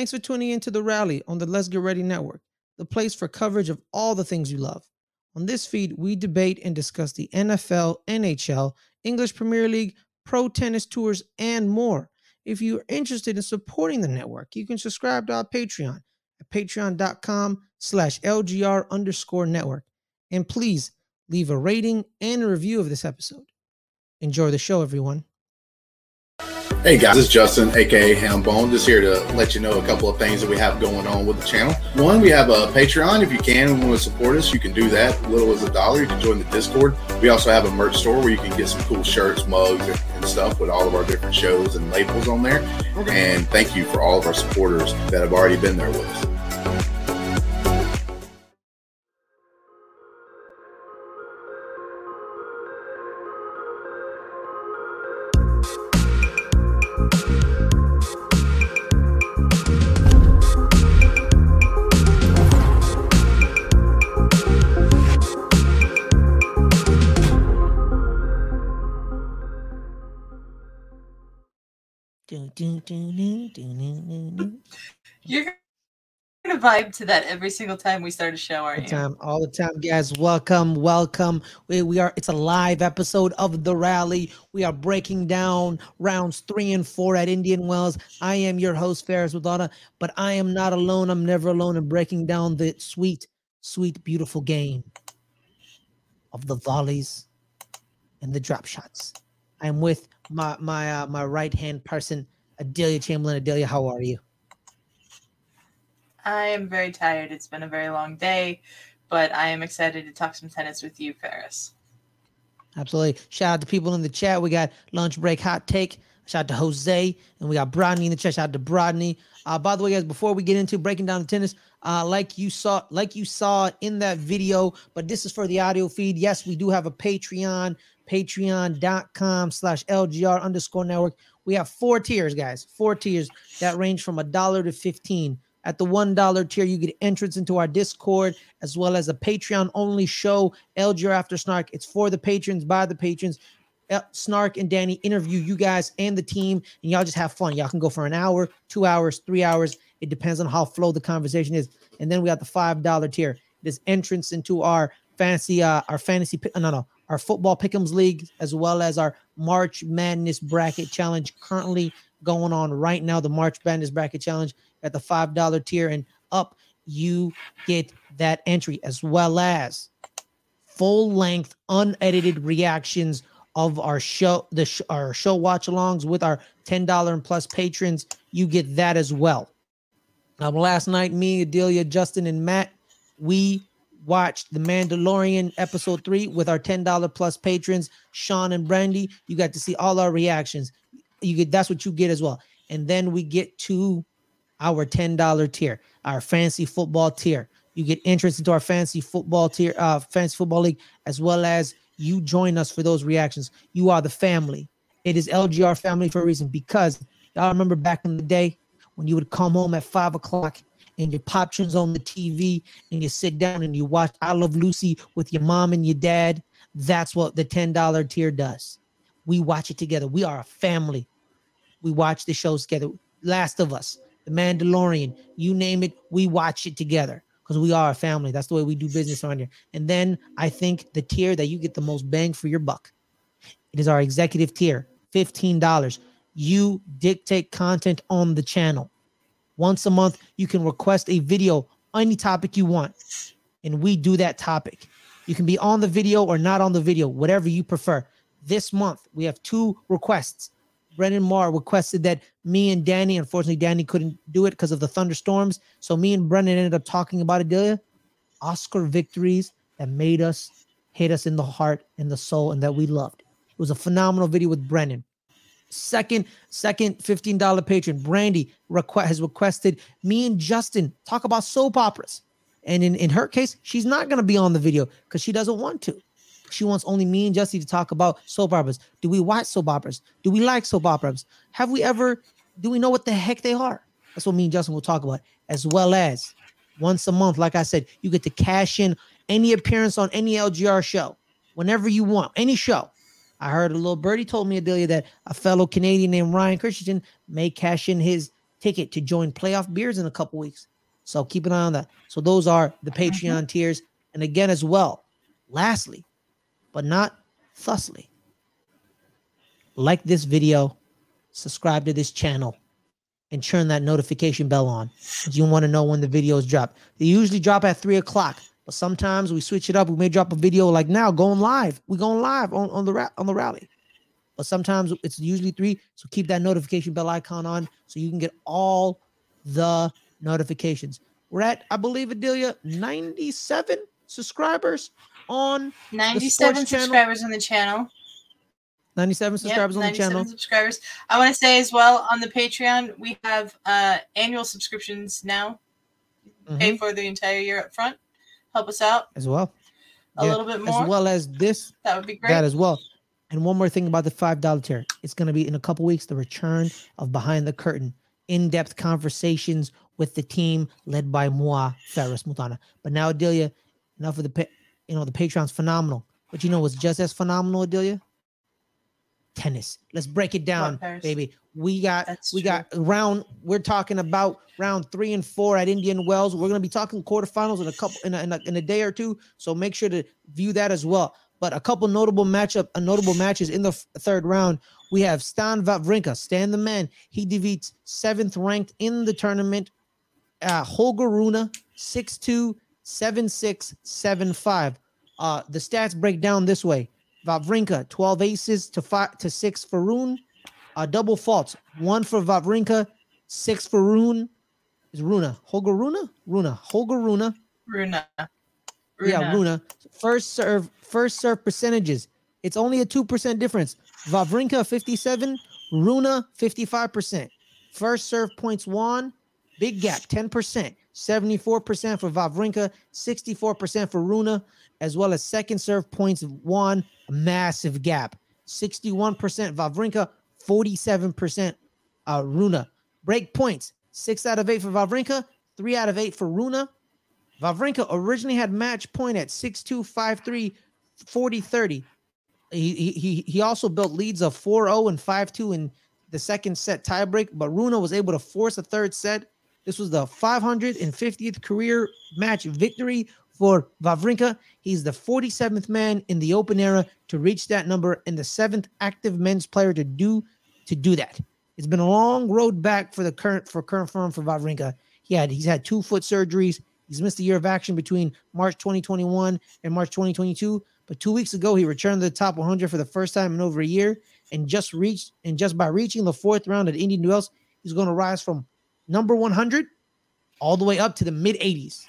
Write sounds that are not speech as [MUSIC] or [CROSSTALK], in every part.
Thanks for tuning in to the rally on the Let's Get Ready Network, the place for coverage of all the things you love. On this feed, we debate and discuss the NFL, NHL, English Premier League, pro tennis tours, and more. If you're interested in supporting the network, you can subscribe to our Patreon at patreon.com slash LGR underscore network. And please leave a rating and a review of this episode. Enjoy the show, everyone. Hey guys, this is Justin, aka Hambone, just here to let you know a couple of things that we have going on with the channel. One, we have a Patreon. If you can and want to support us, you can do that. Little as a dollar. You can join the Discord. We also have a merch store where you can get some cool shirts, mugs, and stuff with all of our different shows and labels on there. And thank you for all of our supporters that have already been there with us. You're gonna vibe to that every single time we start a show, aren't the you? time, all the time, guys. Welcome, welcome. We, we are. It's a live episode of the rally. We are breaking down rounds three and four at Indian Wells. I am your host, Fares Wadada, but I am not alone. I'm never alone in breaking down the sweet, sweet, beautiful game of the volleys and the drop shots. I'm with my my uh, my right hand person, Adelia Chamberlain. Adelia, how are you? I am very tired. It's been a very long day, but I am excited to talk some tennis with you, Fares. Absolutely. Shout out to people in the chat. We got lunch break hot take. Shout out to Jose, and we got Brodney in the chat. Shout out to Brodney. Uh, by the way, guys, before we get into breaking down the tennis, uh, like you saw, like you saw in that video, but this is for the audio feed. Yes, we do have a Patreon, patreon.com slash LGR underscore network. We have four tiers, guys. Four tiers that range from a dollar to 15. At the one dollar tier, you get entrance into our Discord as well as a Patreon only show, LGR After Snark. It's for the patrons, by the patrons. Snark and Danny interview you guys and the team, and y'all just have fun. Y'all can go for an hour, two hours, three hours. It depends on how flow the conversation is. And then we got the five dollar tier. This entrance into our fancy, uh, our fantasy, pick- no, no, our football pick'ems league, as well as our March Madness bracket challenge currently going on right now. The March Madness bracket challenge at the five dollar tier and up, you get that entry as well as full length, unedited reactions of our show, the sh- our show watch alongs with our ten dollar and plus patrons. You get that as well. Now, last night, me, Adelia, Justin, and Matt, we watched The Mandalorian episode three with our ten dollar plus patrons, Sean and Brandy. You got to see all our reactions. You get that's what you get as well. And then we get to our ten dollar tier, our fancy football tier. You get entrance into our fancy football tier, uh, fancy football league, as well as you join us for those reactions. You are the family. It is LGR family for a reason because y'all remember back in the day when you would come home at five o'clock and your pop on the TV and you sit down and you watch I Love Lucy with your mom and your dad. That's what the $10 tier does. We watch it together. We are a family. We watch the shows together. Last of Us, The Mandalorian, you name it, we watch it together because we are a family. That's the way we do business around here. And then I think the tier that you get the most bang for your buck. It is our executive tier, $15. You dictate content on the channel. Once a month, you can request a video, any topic you want, and we do that topic. You can be on the video or not on the video, whatever you prefer. This month, we have two requests. Brennan Marr requested that me and Danny, unfortunately, Danny couldn't do it because of the thunderstorms. So me and Brennan ended up talking about Adelia, Oscar victories that made us hit us in the heart and the soul and that we loved. It was a phenomenal video with Brennan. Second, second $15 patron, Brandy request has requested me and Justin talk about soap operas. And in, in her case, she's not gonna be on the video because she doesn't want to. She wants only me and Justin to talk about soap operas. Do we watch soap operas? Do we like soap operas? Have we ever, do we know what the heck they are? That's what me and Justin will talk about, as well as once a month, like I said, you get to cash in any appearance on any LGR show whenever you want, any show. I heard a little birdie told me, Adelia, that a fellow Canadian named Ryan Christensen may cash in his ticket to join playoff beers in a couple weeks. So keep an eye on that. So those are the mm-hmm. Patreon tiers. And again, as well, lastly, but not thusly, like this video, subscribe to this channel, and turn that notification bell on. You want to know when the videos drop. They usually drop at three o'clock, but sometimes we switch it up. We may drop a video like now, going live. We're going live on, on the ra- on the rally. But sometimes it's usually three. So keep that notification bell icon on so you can get all the notifications. We're at, I believe, Adelia, 97 subscribers on 97 channel. subscribers on the channel. 97 subscribers Yep, on the channel. 97 subscribers. I want to say as well on the Patreon, we have uh, annual subscriptions now. Pay Mhm, for the entire year up front. Help us out As well. a Yeah, little bit more. As well as this that would be great. that as well. And one more thing about the five dollar tier. It's going to be in a couple weeks the return of behind the curtain, in-depth conversations with the team led by Moa Fares Muthana. But now Adelia, enough of the you know the Patreon's phenomenal. But you know what's just as phenomenal, Adelia? Tennis. Let's break it down, baby. We got That's we true. got round. We're talking about round three and four at Indian Wells. We're gonna be talking quarterfinals in a couple in a, in a, in a day or two. So make sure to view that as well. But a couple notable matchup, a notable matches in the f- third round. We have Stan Wawrinka, Stan the man. He defeats seventh ranked in the tournament, uh, Holger Rune, 6'2", 7'6", 7'5". Uh, the stats break down this way. Wawrinka, 12 aces to five to six for Rune. Uh, double faults, one for Wawrinka, six for Rune. Is Runa Holger Runa? Runa Holger Runa. Runa. Yeah, Runa. First serve, first serve percentages. It's only a two percent difference. Wawrinka 57, Runa 55%. First serve points won, big gap, 10%. 74% for Wawrinka, 64% for Runa, as well as second serve points won, a massive gap. 61% Wawrinka, 47% uh, Runa. Break points, six out of eight for Wawrinka, three out of eight for Runa. Wawrinka originally had match point at 6'2, 5'3, 40 30. He, he, he- also built leads of 4 0 and 5 2 in the second set tiebreak, but Runa was able to force a third set. This was the 550th career match victory for Wawrinka. He's the 47th man in the open era to reach that number and the seventh active men's player to do to do that. It's been a long road back for the current for current firm for Wawrinka. He had he's had two foot surgeries. He's missed a year of action between March 2021 and March 2022. But two weeks ago, he returned to the top 100 for the first time in over a year, and just reached and just by reaching the fourth round at Indian Wells, he's going to rise from number 100 all the way up to the mid 80s.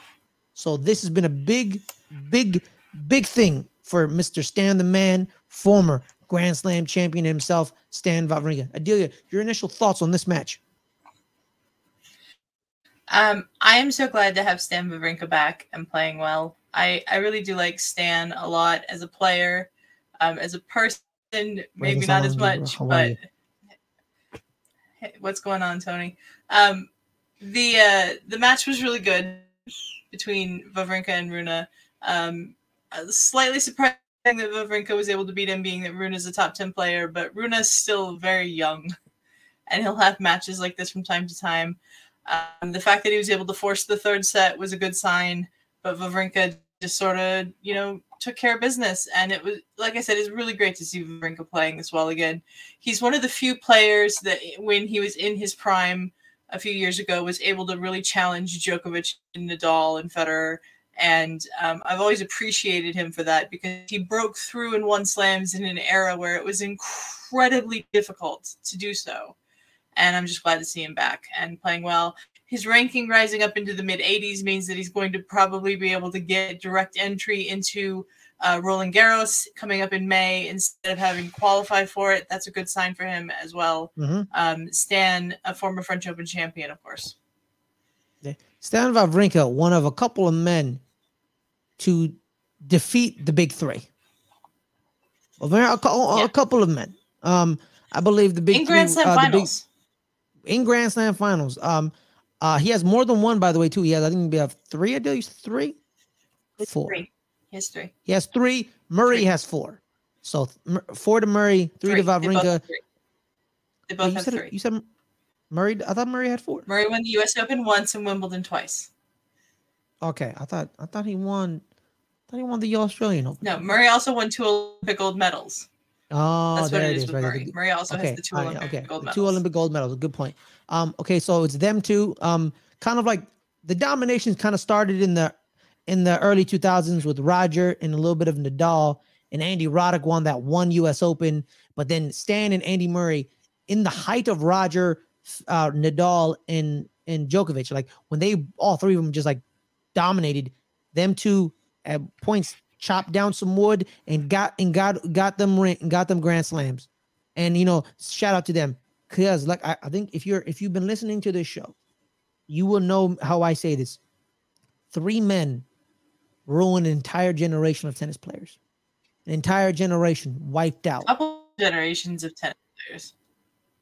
So this has been a big, big, big thing for Mr. Stan the Man, former Grand Slam champion himself, Stan Wawrinka. Adelia, your initial thoughts on this match? Um, I am so glad to have Stan Wawrinka back and playing well. I, I really do like Stan a lot as a player, um, as a person, maybe not as much, but? Hey, [LAUGHS] what's going on, Tony? Um, the uh, the match was really good between Wawrinka and Runa. Um, uh, slightly surprising that Wawrinka was able to beat him, being that Runa's a top ten player, but Runa's still very young, and he'll have matches like this from time to time. Um, the fact that he was able to force the third set was a good sign, but Wawrinka just sort of, you know, took care of business. And it was, like I said, it's really great to see Wawrinka playing this well again. He's one of the few players that, when he was in his prime a few years ago, was able to really challenge Djokovic and Nadal and Federer. And um, I've always appreciated him for that because he broke through and won slams in an era where it was incredibly difficult to do so and I'm just glad to see him back and playing well. His ranking rising up into the mid 80s means that he's going to probably be able to get direct entry into uh, Roland Garros coming up in May instead of having qualified for it. That's a good sign for him as well. Mhm. Um, Stan, a former French Open champion, of course. Stan Wawrinka, one of a couple of men to defeat the big three. A, very, a, cou- Yeah. a couple of men. Um, I believe the big in Grand three, Slam uh, the big- finals. in Grand Slam finals. Um, uh, he has more than one, by the way, too. He has, I think, we have three. I do three, four. Three. History. He has three. Murray Three. has four. So four to Murray, three, to They both three. They both you have said three. you said Murray. I thought Murray had four. Murray won the U.S. Open once and Wimbledon twice. Okay, I thought I thought he won. I thought he won the Australian Open. No, Murray also won two Olympic gold medals. Oh, That's what it is with right. Murray. Murray also okay, has the two right, Olympic okay. gold medals. Two Olympic gold medals. Good point. Um, okay, so it's them two. Um, kind of like the dominations kind of started in the in the early 2000s with Roger and a little bit of Nadal, and Andy Roddick won that one U.S. Open. But then Stan and Andy Murray, in the height of Roger, uh, Nadal, and and Djokovic, like when they all three of them just like dominated, them two at points chopped down some wood and got and got got them ring got them grand slams. And you know, shout out to them. Cause like I, I think if you're if you've been listening to this show, you will know how I say this. Three men ruined an entire generation of tennis players. An entire generation wiped out. couple generations of tennis players.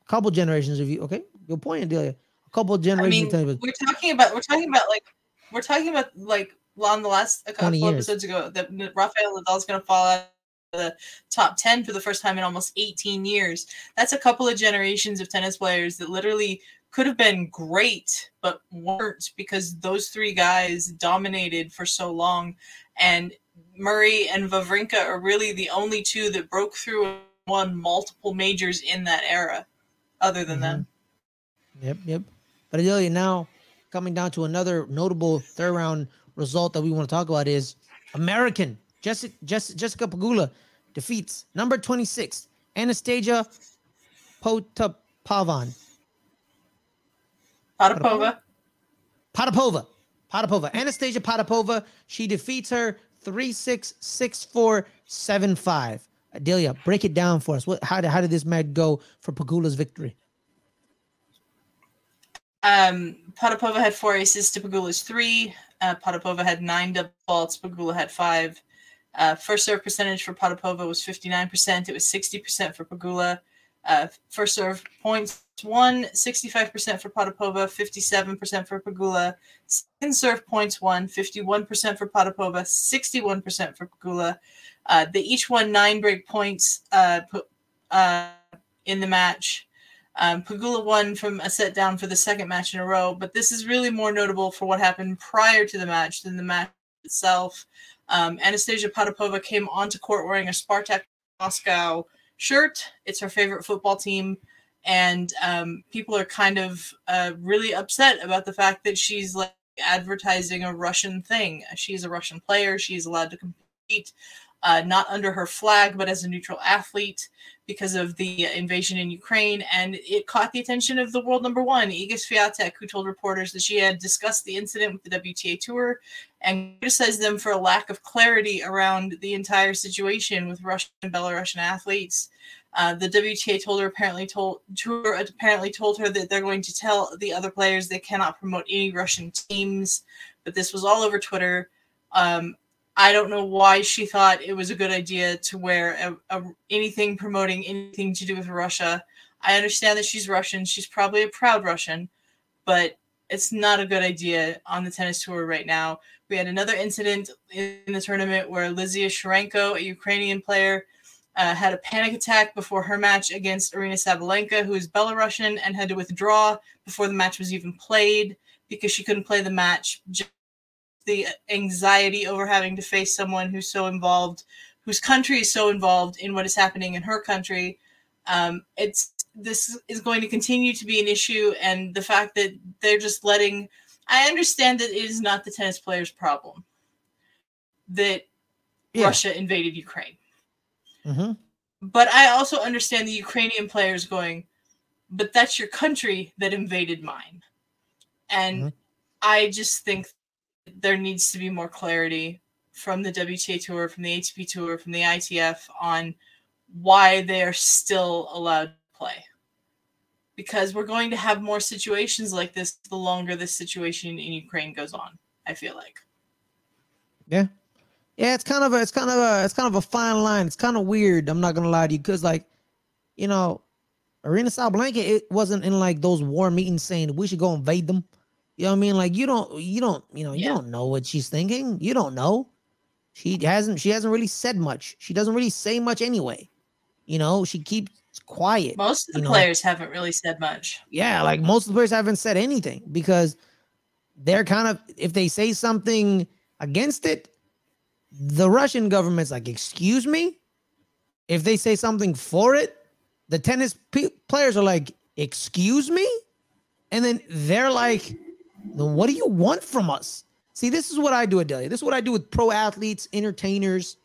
A couple generations of you. Okay, good point, Adelia. A couple I generations mean, of tennis players. we're talking about we're talking about like we're talking about like on the last a couple episodes ago that Rafael Nadal's going to fall out of the top 10 for the first time in almost 18 years. That's a couple of generations of tennis players that literally could have been great but weren't because those three guys dominated for so long and Murray and Wawrinka are really the only two that broke through and won multiple majors in that era other than Mhm. them. Yep, yep. But Adelia, now coming down to another notable third round result that we want to talk about is American Jessica Jess, Jessica Pegula defeats number 26 Anastasia Potapavan. Potapova. Potapova. Potapova. Anastasia Potapova. She defeats her 3 6 6 4 7 5. Adelia, break it down for us. What how did how did this match go for Pegula's victory? Um, Potapova had four aces to Pegula's three. Uh, Potapova had nine double faults. Pegula had five. Uh, first serve percentage for Potapova was 59%. It was 60% for Pegula. Uh, first serve points won 65% for Potapova, 57% for Pegula. Second serve points won 51% for Potapova, 61% for Pegula. Uh, they each won nine break points uh, uh, in the match. Um, Pegula won from a set down for the second match in a row, but this is really more notable for what happened prior to the match than the match itself. Um, Anastasia Potapova came onto court wearing a Spartak Moscow shirt. It's her favorite football team, and um, people are kind of uh, really upset about the fact that she's like advertising a Russian thing. She's a Russian player. She's allowed to compete. Uh, not under her flag, but as a neutral athlete because of the invasion in Ukraine. And it caught the attention of the world number one, Iga Swiatek, who told reporters that she had discussed the incident with the WTA Tour and criticized them for a lack of clarity around the entire situation with Russian and Belarusian athletes. Uh, the WTA told her apparently told tour apparently told her that they're going to tell the other players they cannot promote any Russian teams, but this was all over Twitter. Um, I don't know why she thought it was a good idea to wear a, a, anything promoting anything to do with Russia. I understand that she's Russian. She's probably a proud Russian, but it's not a good idea on the tennis tour right now. We had another incident in the tournament where Lesia Tsurenko, a Ukrainian player, uh, had a panic attack before her match against Aryna Sabalenka, who is Belarusian, and had to withdraw before the match was even played because she couldn't play the match the anxiety over having to face someone who's so involved, whose country is so involved in what is happening in her country. Um, it's this is going to continue to be an issue, and the fact that they're just letting. I understand that it is not the tennis players' problem that Yeah. Russia invaded Ukraine, Mhm. but I also understand the Ukrainian players going, "But that's your country that invaded mine," and Mhm. I just think there needs to be more clarity from the WTA tour, from the ATP tour, from the ITF on why they are still allowed to play. Because we're going to have more situations like this the longer this situation in Ukraine goes on. I feel like. Yeah. Yeah, it's kind of a it's kind of a it's kind of a fine line. It's kind of weird. I'm not gonna lie to you, because like, you know, Aryna Sabalenka, it wasn't in like those war meetings saying we should go invade them. You know what I mean? Like you don't you don't, you know, you don't know what she's thinking. You don't know. She hasn't she hasn't really said much. She doesn't really say much anyway. You know, she keeps quiet. Most of the you know? players haven't really said much. Yeah, like most of the players haven't said anything because they're kind of if they say something against it, the Russian government's like, "Excuse me." If they say something for it, the tennis pe- players are like, "Excuse me," and then they're like, "Then what do you want from us?" See, this is what I do, Adelia. This is what I do with pro athletes, entertainers,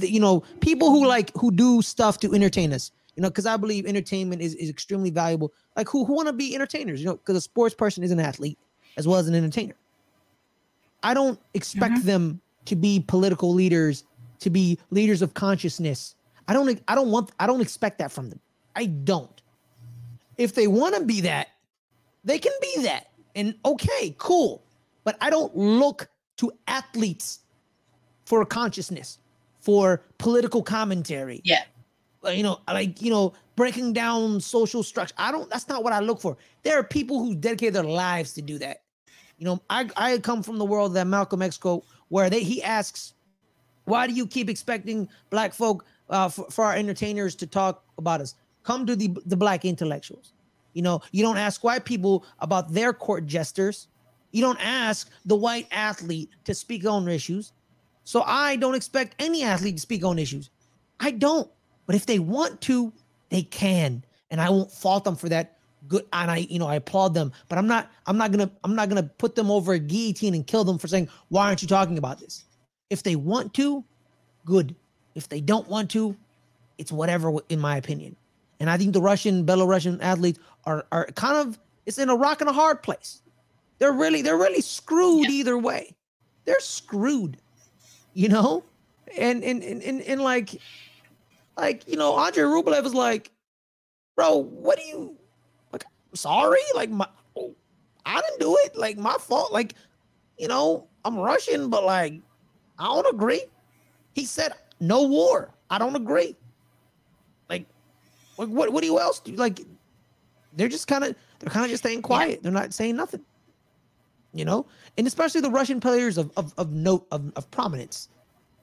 you know, people who like who do stuff to entertain us. You know, because I believe entertainment is, is extremely valuable. Like who who want to be entertainers? You know, because a sports person is an athlete as well as an entertainer. I don't expect mm-hmm. them to be political leaders, to be leaders of consciousness. I don't I don't want I don't expect that from them. I don't. If they want to be that, they can be that. And okay, cool. But I don't look to athletes for consciousness, for political commentary. Yeah. Uh, You know, like, you know, breaking down social structure. I don't, that's not what I look for. There are people who dedicate their lives to do that. You know, I, I come from the world that Malcolm X quote, where they, he asks, why do you keep expecting black folk uh, for, for our entertainers to talk about us? Come to the, the black intellectuals. You know, you don't ask white people about their court jesters. You don't ask the white athlete to speak on issues. So I don't expect any athlete to speak on issues. I don't. But if they want to, they can. And I won't fault them for that. Good. And I, you know, I applaud them. But I'm not, I'm not gonna, I'm not gonna put them over a guillotine and kill them for saying, why aren't you talking about this? If they want to, good. If they don't want to, it's whatever, in my opinion. And I think the Russian, Belarusian athletes are are kind of it's in a rock and a hard place. They're really they're really screwed either way. They're screwed, you know, and and and and, and like like you know Andre Rublev is like, bro, what do you? Sorry, like my I didn't do it. Like my fault. Like you know I'm Russian, but like I don't agree. He said no war. I don't agree. Like like what what do you else do? Like they're just kind of they're kind of just staying quiet. They're not saying nothing. You know? And especially the Russian players of of, of note of, of prominence.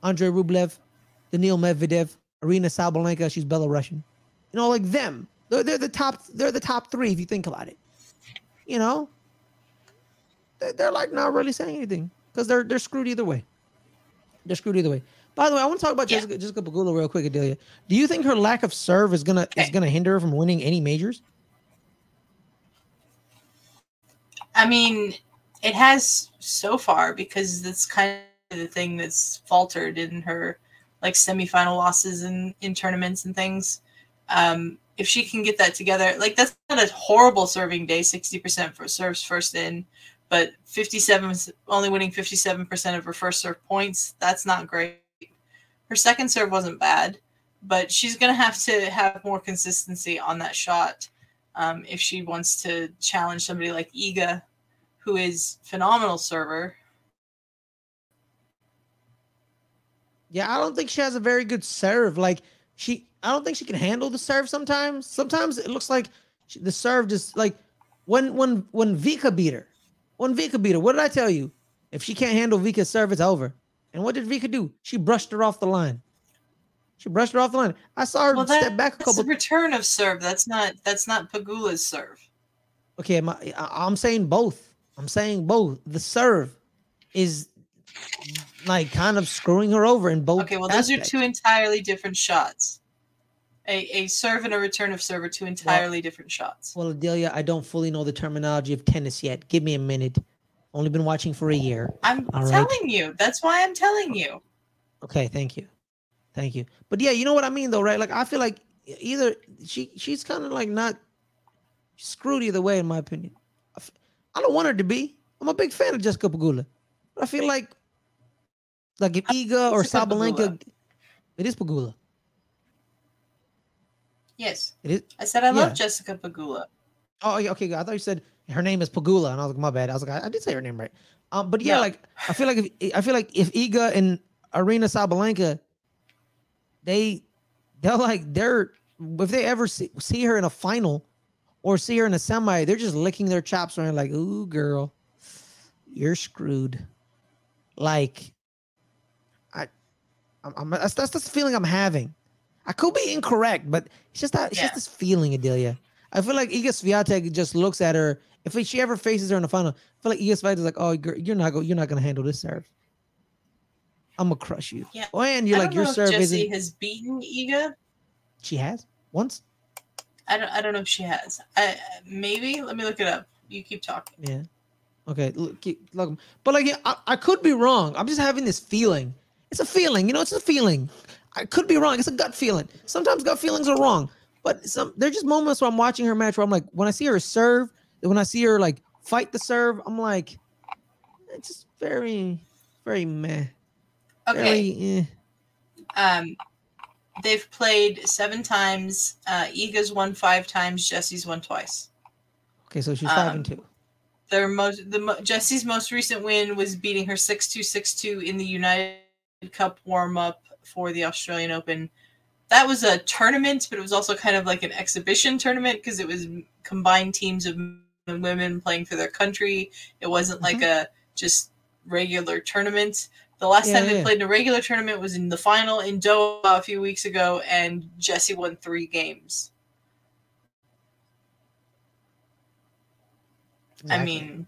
Andrei Rublev, Daniil Medvedev, Aryna Sabalenka, she's Belarusian. You know, like them. They're, they're the top they're the top three if you think about it. You know? They're, they're like not really saying anything because they're they're screwed either way. They're screwed either way. By the way, I want to talk about Yeah. Jessica, Jessica Pegula real quick, Adelia. Do you think her lack of serve is gonna is gonna hinder her from winning any majors? I mean, it has so far because that's kind of the thing that's faltered in her like semifinal losses in in tournaments and things. Um, if she can get that together, like that's not a horrible serving day, sixty percent for serves first in, but fifty seven only winning fifty seven percent of her first serve points. That's not great. Her second serve wasn't bad, but she's gonna have to have more consistency on that shot um, if she wants to challenge somebody like Iga, who is phenomenal server. Yeah, I don't think she has a very good serve. Like she, I don't think she can handle the serve. Sometimes, sometimes it looks like she, the serve just like when when when Vika beat her, when Vika beat her. What did I tell you? If she can't handle Vika's serve, it's over. And what did Vika do? She brushed her off the line. She brushed her off the line. I saw her Well, step back a that's couple. the return of serve. That's not that's not Pegula's serve. Okay, my, I'm saying both. I'm saying both. The serve is like kind of screwing her over in both. Okay, well those are two entirely different shots. A, a serve and a return of serve are two entirely different shots. Well, Adelia, I don't fully know the terminology of tennis yet. Give me a minute. Only been watching for a year. I'm all right. telling you. That's why I'm telling you. Okay, thank you, thank you. But yeah, you know what I mean, though, right? Like I feel like either she she's kind of like not screwed either way, in my opinion. I don't want her to be. I'm a big fan of Jessica Pegula, but I feel like like if Iga or Sabalenka, it is Pagula. Yes. It is. I said I love Jessica Pagula. Oh, yeah, okay. I thought you said her name is Pagula, and I was like, my bad. I was like, I, I did say her name right. Um, but yeah, like I feel like if I feel like if Iga and Aryna Sabalenka, they they're like they're if they ever see, see her in a final or see her in a semi, they're just licking their chops around like, ooh, girl, you're screwed. Like, I'm, I'm that's that's the feeling I'm having. I could be incorrect, but it's just that it's Yeah. just this feeling, Adelia. I feel like Iga Swiatek just looks at her. If she ever faces her in the final, I feel like Iga Swiatek is like, "Oh, girl, you're not go, you're not gonna handle this serve. I'm gonna crush you." Yeah. Oh, and you're I like, your serve isn't. has beaten Iga. She has once. I don't. I don't know if she has. I maybe. Let me look it up. You keep talking. Yeah. Okay. Look, keep- look. But like, I, I could be wrong. I'm just having this feeling. It's a feeling. You know, it's a feeling. I could be wrong. It's a gut feeling. Sometimes gut feelings are wrong. But some there's just moments where I'm watching her match where I'm like, when I see her serve, when I see her like fight the serve, I'm like, it's just very, very meh. Okay. Very, eh. Um, they've played seven times. Uh, Iga's won five times. Jesse's won twice. Okay, so she's five Um, and two. Their most the mo- Jesse's most recent win was beating her six two six two in the United Cup warm up for the Australian Open. That was a tournament, but it was also kind of like an exhibition tournament because it was combined teams of men and women playing for their country. It wasn't like mm-hmm. a just regular tournament. The last Yeah, time they yeah. played in a regular tournament was in the final in Doha a few weeks ago, and Jesse won three games. I mean,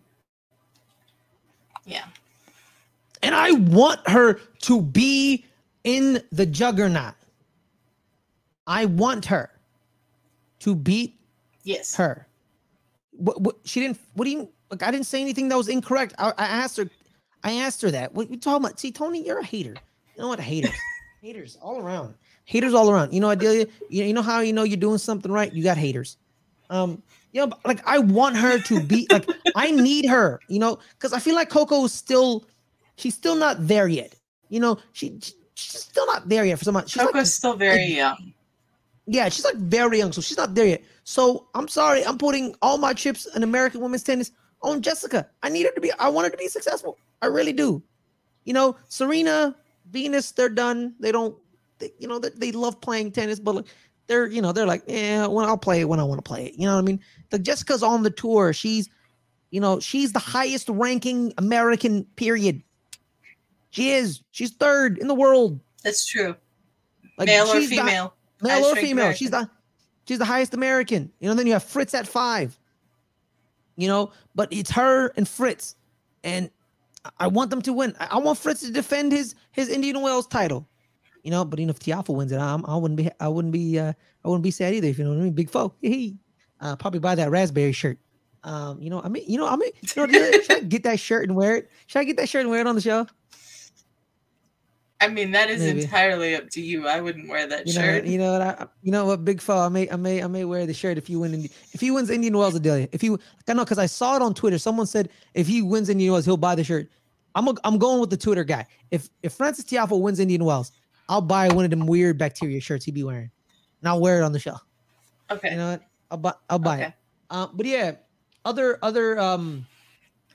yeah. And I want her to be in the juggernaut. I want her to beat Yes. her. What, what she didn't. What do you? Like I didn't say anything that was incorrect. I, I asked her. I asked her that. What you talking about? See, Tony, you're a hater. You know what? Haters. [LAUGHS] haters all around. Haters all around. You know, Adelia. You, you know how you know you're doing something right. You got haters. Um. You know, like I want her to be like I need her. You know, because I feel like Coco is still. She's still not there yet. You know, she, she- she's still not there yet for someone. She's Coco's like still very young. yeah, she's like very young, so she's not there yet. So I'm sorry, I'm putting all my chips in American women's tennis on Jessica. I need her to be. I want her to be successful. I really do. You know, Serena, Venus, they're done. They don't. They, you know, they, they love playing tennis, but like, they're you know they're like, yeah, when I'll play it when I want to play it. You know what I mean? The Jessica's on the tour. She's, you know, she's the highest ranking American. Period. She is. She's third in the world. That's true. Like Male or she's the- female. male or female. She's the she's the highest American. You know, then you have Fritz at five. You know, but it's her and Fritz, and I- I want them to win. I, I want Fritz to defend his his Indian Wells title. You know, but even if Tiafoe wins it, I'm, I wouldn't be I wouldn't be uh, I wouldn't be sad either. If you know what I mean, big foe. uh, probably buy that raspberry shirt. Um, you know, I mean, you know, I mean, you know, should I get that shirt and wear it? Should I get that shirt and wear it on the show? I mean, that is Maybe. entirely up to you. I wouldn't wear that You know, shirt. you know what? I, you know what? Big fall. I may, I may, I may wear the shirt if he win. Indi- if he wins Indian Wells, Adelia. If he, like, I know, because I saw it on Twitter. Someone said if he wins Indian Wells, he'll buy the shirt. I'm, a, I'm going with the Twitter guy. If if Frances Tiafoe wins Indian Wells, I'll buy one of them weird bacteria shirts he be wearing, and I'll wear it on the show. okay. You know what? I'll buy, I'll buy okay. it. Uh, but yeah, other other um,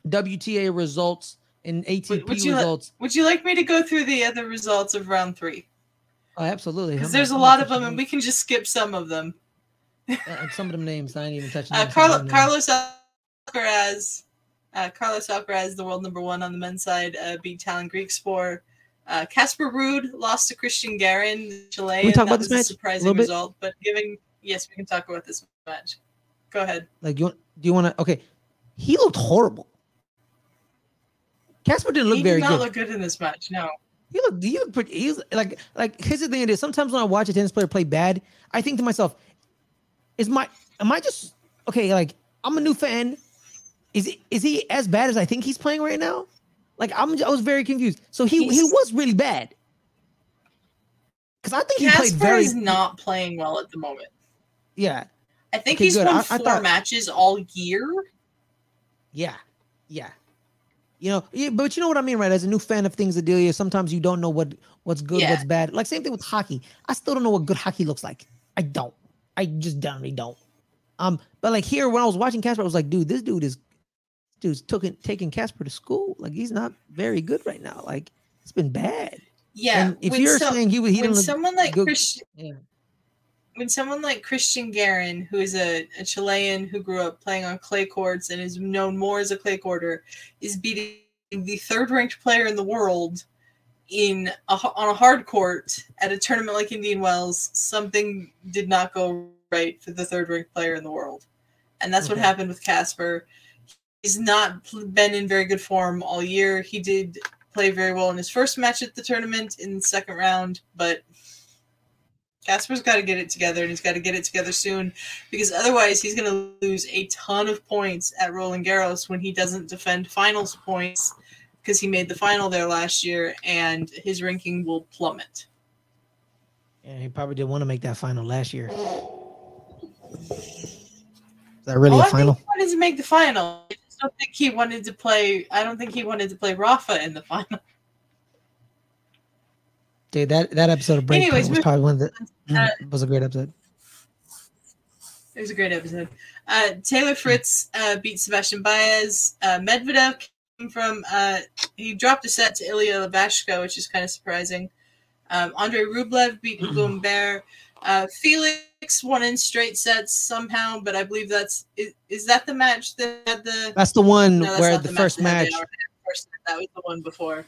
WTA results and ATP would you results. Would you like me to go through the other results of round three? oh, absolutely. Because there's a lot of them, and we can just skip some of them. Uh, some of them names I ain't even touching. Uh, them, Carlo. Carlos Alcaraz, uh, Carlos Alcaraz, the world number one on the men's side, uh, beat Tallon Griekspoor. Uh, Casper Ruud lost to Cristian Garin, the Chilean. we talk about this match a surprising result, but giving yes, we can talk about this match. Go ahead. Like you want? Do you want to? Okay, he looked horrible. Casper didn't look he very did not good. look good in this match. No. he looked. He looked pretty. He's like like. Here's the thing. It is sometimes when I watch a tennis player play bad, I think to myself, "Is my am I just okay? Like I'm a new fan. Is he is he as bad as I think he's playing right now? Like I'm. I was very confused. So he he was really bad. Because I think he played Casper very. is not playing well at the moment. Yeah. I think Okay, he's good. won I- I four thought- matches all year. Yeah, yeah. You know, yeah, but you know what I mean, right? As a new fan of things, Adelia, sometimes you don't know what what's good, Yeah. what's bad. Like same thing with hockey. I still don't know what good hockey looks like. I don't. I just generally don't. Um, but like here, when I was watching Casper, I was like, dude, this dude is, dude's taking taking Casper to school. Like he's not very good right now. Like it's been bad. Yeah. and if you're saying he he when someone like good- Cristian, yeah. When someone like Cristian Garin, who is a, a Chilean who grew up playing on clay courts and is known more as a clay courter, is beating the third ranked player in the world in a, on a hard court at a tournament like Indian Wells, something did not go right for the third ranked player in the world. And that's what happened with Casper. He's not been in very good form all year. He did play very well in his first match at the tournament in the second round, but Casper's got to get it together and he's got to get it together soon because otherwise he's going to lose a ton of points at Roland Garros when he doesn't defend finals points because he made the final there last year and his ranking will plummet. Yeah, he probably didn't want to make that final last year. Is that really a I final? think he wanted to make the final. I just don't think he wanted to play. I don't think he wanted to play Rafa in the [LAUGHS] final. Dude, that, that episode of Breakpoint Anyways, was probably one of the uh, mm, was a great episode. It was a great episode. Uh, Taylor Fritz uh, beat Sebastian Baez. Uh, Medvedev came from uh, he dropped a set to Ilya Ivashka, which is kind of surprising. Um, Andre Rublev beat Gumbert. Uh, Felix won in straight sets somehow, but I believe that's is, is that the match that had the That's the one no, that's where not the, match first match. the hour and a half first. That was the one before.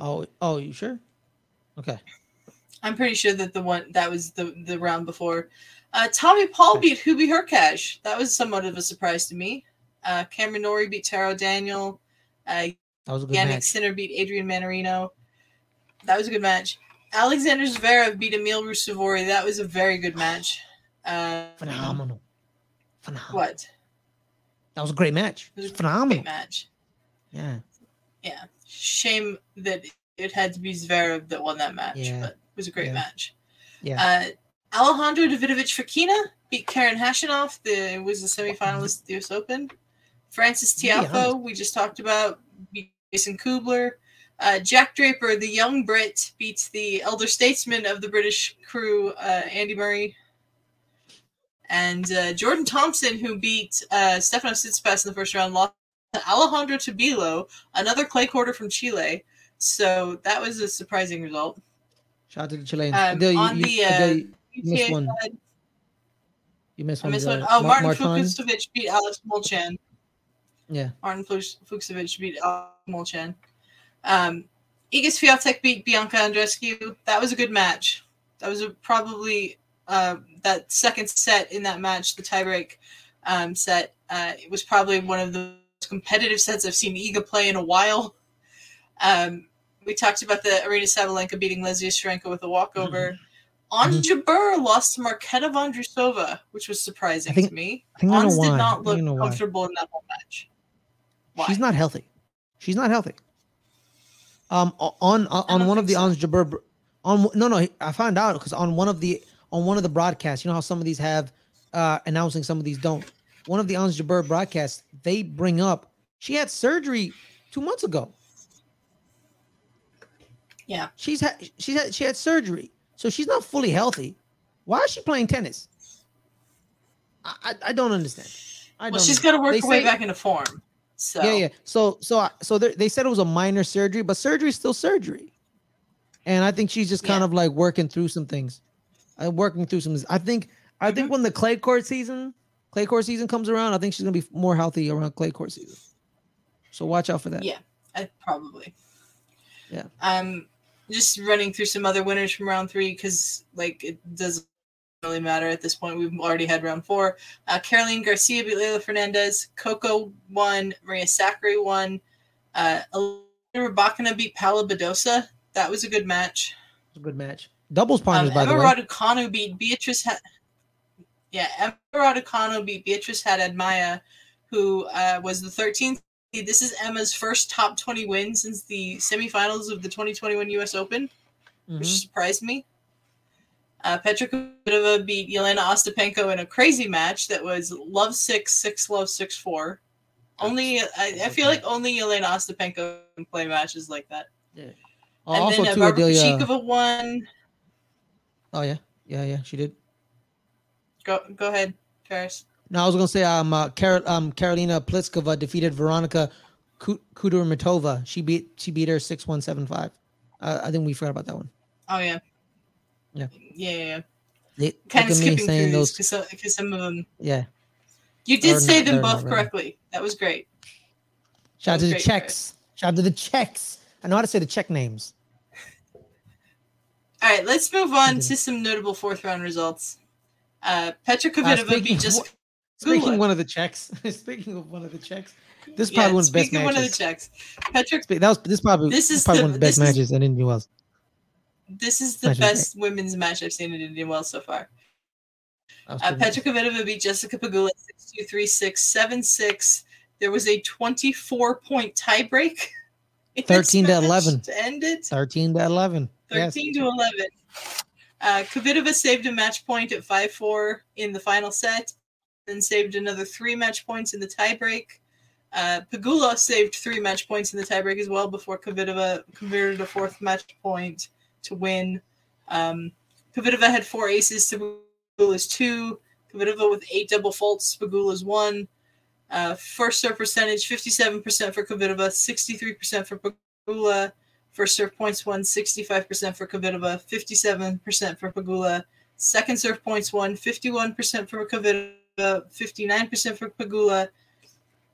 Oh, oh, you sure? Okay. I'm pretty sure that the one that was the the round before. Uh, Tommy Paul beat Hubi Hurkacz. That was somewhat of a surprise to me. Uh, Cameron Norrie beat Taro Daniel. Uh, That was a good match. Jannik match. Sinner beat Adrian Mannarino. That was a good match. Alexander Zverev beat Emil Ruusuvuori. That was a very good match. Uh, Phenomenal. Phenomenal. what? That was a great match. It was a Phenomenal. Great match. Yeah. Yeah. Shame that it had to be Zverev that won that match, Yeah. but it was a great Yeah. match. Yeah. Uh, Alejandro Davidovich Fokina beat Karen Khachanov. The was the semifinalist at the U.S. Open. Frances Tiafoe, we just talked about, beat Jason Kubler. Uh, Jack Draper, the young Brit, beats the elder statesman of the British crew, uh, Andy Murray. And uh, Jordan Thompson, who beat uh, Stefano Tsitsipas in the first round, lost to Alejandro Tabilo, another clay quarter from Chile. So that was a surprising result. Shout out to the Chileans. Um, Adele, you, on the, uh, Adele, you missed one. side, You missed I one. missed uh, one. Oh, Martin Martin. Fucsovics beat Alex Molcan. Yeah. Martin Fuchs- Fucsovics beat Alex Molcan. Um, Iga Swiatek beat Bianca Andreescu. That was a good match. That was a, probably uh, that second set in that match, the tiebreak um, set. Uh, it was probably one of the most competitive sets I've seen Iga play in a while. Um, we talked about the Aryna Sabalenka beating Leslie Shrenko with a walkover. Ons Jabeur lost to Marketa Vondrusova, which was surprising think- to me. I think Ons why. did I not look I know why. comfortable in that whole match. Why? She's not healthy. She's not healthy. Um, on on, on one of the so. Ons Jabeur, on no no, I found out because on one of the on one of the broadcasts, you know how some of these have uh announcing, some of these don't. One of the Ons Jabeur broadcasts, they bring up she had surgery two months ago. Yeah. she's had she's had she had surgery, so she's not fully healthy. Why is she playing tennis? I I, I don't understand. I well, she's got to work They her way back into form. So yeah, yeah. So, so, so they they said it was a minor surgery, but surgery is still surgery. And I think she's just kind Yeah. of like working through some things, uh, working through some. I think, I think when the clay court season, clay court season comes around, I think she's gonna be more healthy around clay court season. So watch out for that. Yeah. I, probably. Yeah. Um, just running through some other winners from round three because like it doesn't really matter at this point. We've already had round four. Uh, Caroline Garcia beat Leylah Fernandez. Coco won. Maria Sakkari won. Uh, Elena Rybakina beat Paula Badosa. That was a good match. A good match. Doubles Um, partners, by Emma the way. Raducanu beat Beatrice. Ha- yeah, Emma Raducanu beat Beatrice Haddad Maia, who uh, was the 13th. This is Emma's first top 20 win since the semifinals of the 2021 U.S. Open, which Mhm. surprised me. Uh, Petra Kvitova beat Jelena Ostapenko in a crazy match that was love six six love six four. Only I, I feel like only Jelena Ostapenko can play matches like that. Oh, and also, then uh, too, Barbara Adelia. Won. Oh yeah, yeah, yeah. She did. Go go ahead, Fares. No, I was gonna say um, uh, Carol, um, Karolina Pliskova defeated Veronika Ku- Kudermetova. She beat she beat her six one seven five. Uh, I think we forgot about that one. Oh yeah. Yeah. Yeah, yeah. yeah. They, Kind of skipping saying through those. because some of them Yeah. you did say not- them both ready. correctly. That was great. Shout out to the Czechs. Shout out to the Czechs. I know how to say the Czech names. [LAUGHS] All right, let's move on to some notable fourth round results. Uh, Petra Kvitova speaking beat Jessica. Speaking of one of the Czechs, [LAUGHS] speaking of one of the Czechs, this is Yeah, probably one of the best of one of the matches. Czechs. Spe- That was this probably This is probably the- one of the best this is- matches in Indian Wells. this is the Match of the best women's match I've seen in Indian Wells so far. Uh, Petra Kvitova beat Jessica Pegula 6 2 3 6 7 6. There was a 24 point tiebreak. [LAUGHS] 13 to 11. Ended. 13 to 11. Yes. 13 to 11. Uh, Kvitova saved a match point at 5 4 in the final set, then saved another three match points in the tiebreak. Uh, Pegula saved three match points in the tiebreak as well before Kvitova converted a fourth match point to win. Um, Kvitova had four aces Pegula's two. Kvitova with eight double faults, Pegula's one. Uh, first serve percentage 57% for Kvitova, 63% for Pegula. First serve points won 65% for Kvitova, 57% for Pegula. Second serve points won 51% for Kvitova, 59% for Pegula.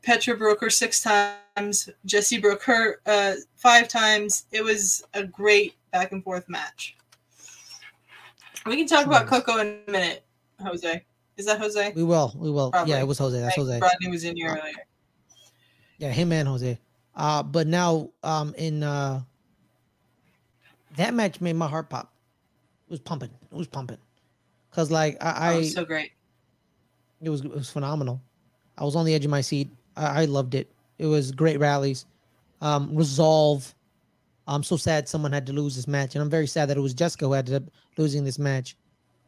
Petra broke her six times. Jesse broke her uh, five times. It was a great back and forth match. We can talk about Coco in a minute, Jose. Is that Jose? We will. We will. Probably. Yeah, it was Jose. That's Right, Jose. Rodney was in here earlier. Yeah, him and Jose. Uh, but now um in uh that match made my heart pop. It was pumping. It was pumping. Cause like I, I oh, so great. It was it was phenomenal. I was on the edge of my seat. I, I loved it. It was great rallies. Um, resolve. I'm so sad someone had to lose this match, and I'm very sad that it was Jessica who ended up losing this match.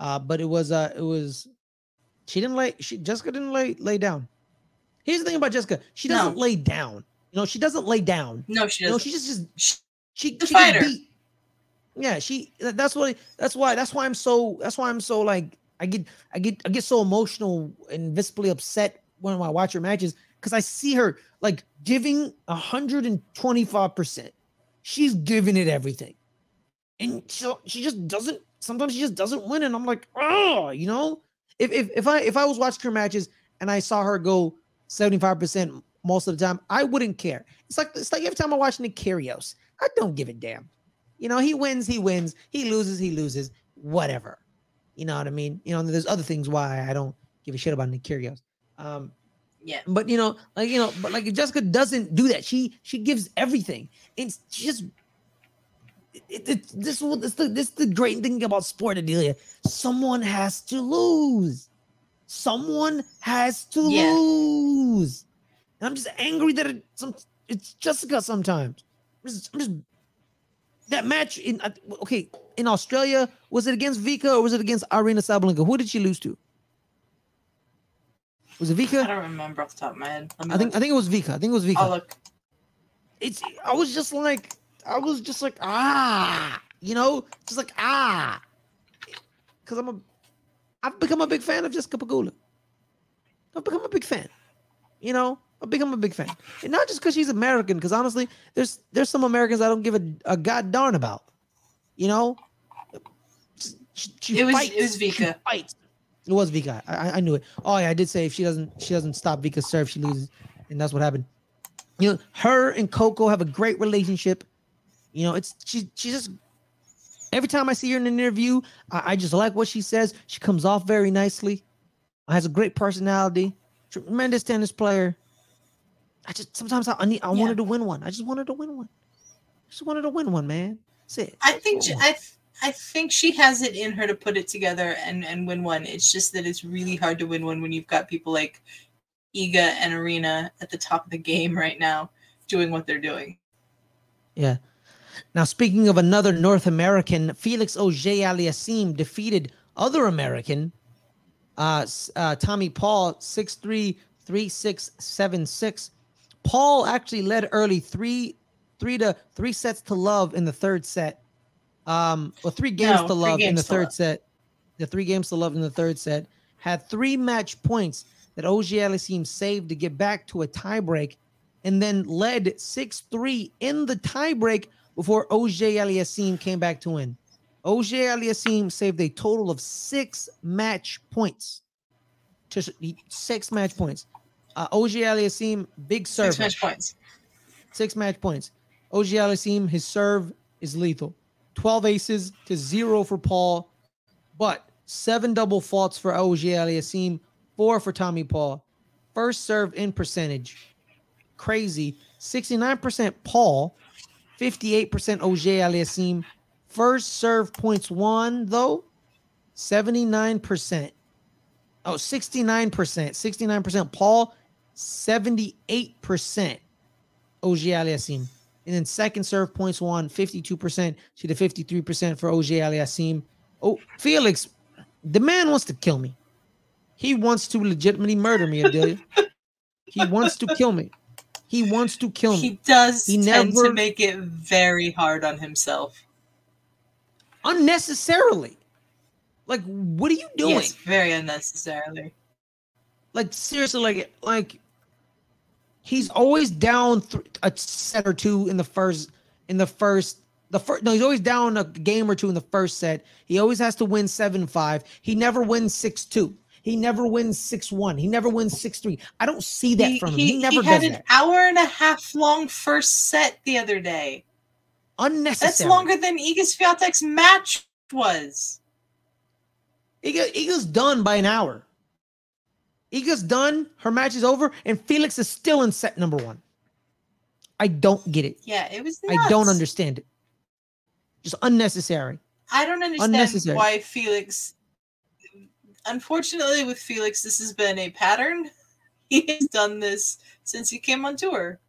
Uh, but it was uh, it was she didn't lay she Jessica didn't lay lay down. Here's the thing about Jessica: she doesn't No. lay down. You know, she doesn't lay down. No, she doesn't. she just just She- she she beat. Yeah, she. That's what. That's why. That's why I'm so. That's why I'm so like. I get. I get. I get so emotional and visibly upset when I watch her matches because I see her like giving hundred and twenty five percent. She's giving it everything, and so she just doesn't. Sometimes she just doesn't win, and I'm like, oh, you know. If if if I if I was watching her matches and I saw her go seventy five percent most of the time, I wouldn't care. It's like it's like every time I watch Nick Kyrgios, I don't give a damn. You know, he wins, he wins. He loses, he loses. Whatever. You know what I mean? You know, there's other things why I don't give a shit about Nick Kyrgios. Um, Yeah. but you know, like you know, but like Jessica doesn't do that. She she gives everything. It's just it, it, this will this the this the great thing about sport, Adelia. Someone has to lose. Someone has to Yeah. lose. And I'm just angry that it, some it's Jessica sometimes. I'm just, I'm just that match in uh, okay in Australia was it against Vika or was it against Aryna Sabalenka? Who did she lose to? Was it Vika? I don't remember off the top of my head. I think look. I think it was Vika. I think it was Vika. I'll look. it's I was just like I was just like ah, you know, just like ah, because I'm a I've become a big fan of Jessica Pegula. I've become a big fan, you know. I've become a big fan, and not just because she's American. Because honestly, there's there's some Americans I don't give a, a god darn about, you know. She, she It was- fights. it was Vika. fights. It was Vika. I, I- I knew it. Oh yeah, I did say if she doesn't she doesn't stop Vika's serve, she loses, and that's what happened you know, her and Coco have a great relationship. You know, it's she she just every time I see her in an interview, I, I just like what she says. She comes off very nicely, has a great personality, tremendous tennis player. I just sometimes I, I need I Yeah. wanted to win one. I just wanted to win one. I just wanted to win one, man. That's it. I think she- I th- I think she has it in her to put it together and and win one. It's just that it's really hard to win one when you've got people like Iga and Aryna at the top of the game right now doing what they're doing. Yeah. Now, speaking of another North American, Felix Auger Aliassime defeated other American, uh, uh, Tommy Paul, 6 3, 3 6, 7 6. Paul actually led early, three, three to three sets to love in the third set. Um, or three games No, to love in the third love. set. The three games to love in the third set had three match points that Aliassime saved to get back to a tiebreak and then led 6-3 in the tiebreak before Auger Aliassime came back to win. Auger Aliassime saved a total of six match points. Just six match points. Uh, Auger Aliassime, big serve. Six match points. Six match points. Auger Aliassime, his serve is lethal. 12 aces to zero for Paul, but seven double faults for Auger Aliassime, four for Tommy Paul. First serve in percentage. Crazy. 69% Paul, 58% Auger Aliassime. First serve points won, though, 79%. Oh, 69%. 69% Paul, 78% Auger Aliassime. And then second serve points won 52% to the 53% for Auger Aliassime. Oh, Felix, the man wants to kill me. He wants to legitimately murder me, Adelia. [LAUGHS] he wants to kill me. He wants to kill me. He does He tend never- to make it very hard on himself. Unnecessarily. Like, what are you doing? Yes, very unnecessarily. Like seriously, like like he's always down th- a set or two in the first in the first the first no he's always down a game or two in the first set. He always has to win seven five. He never wins six two. He never wins six one. He never wins six three. I don't see that he, from him. he- He, never he had an that. hour and a half long first set the other day. Unnecessary. That's longer than Iga Swiatek's match was. Iga, Iga's done by an hour. Iga's done. Her match is over, and Felix is still in set number one. I don't get it. Yeah, it was. I don't understand it. Just unnecessary. I don't understand Unnecessary. why Felix. Unfortunately, with Felix, this has been a pattern. [LAUGHS] He has done this since he came on tour,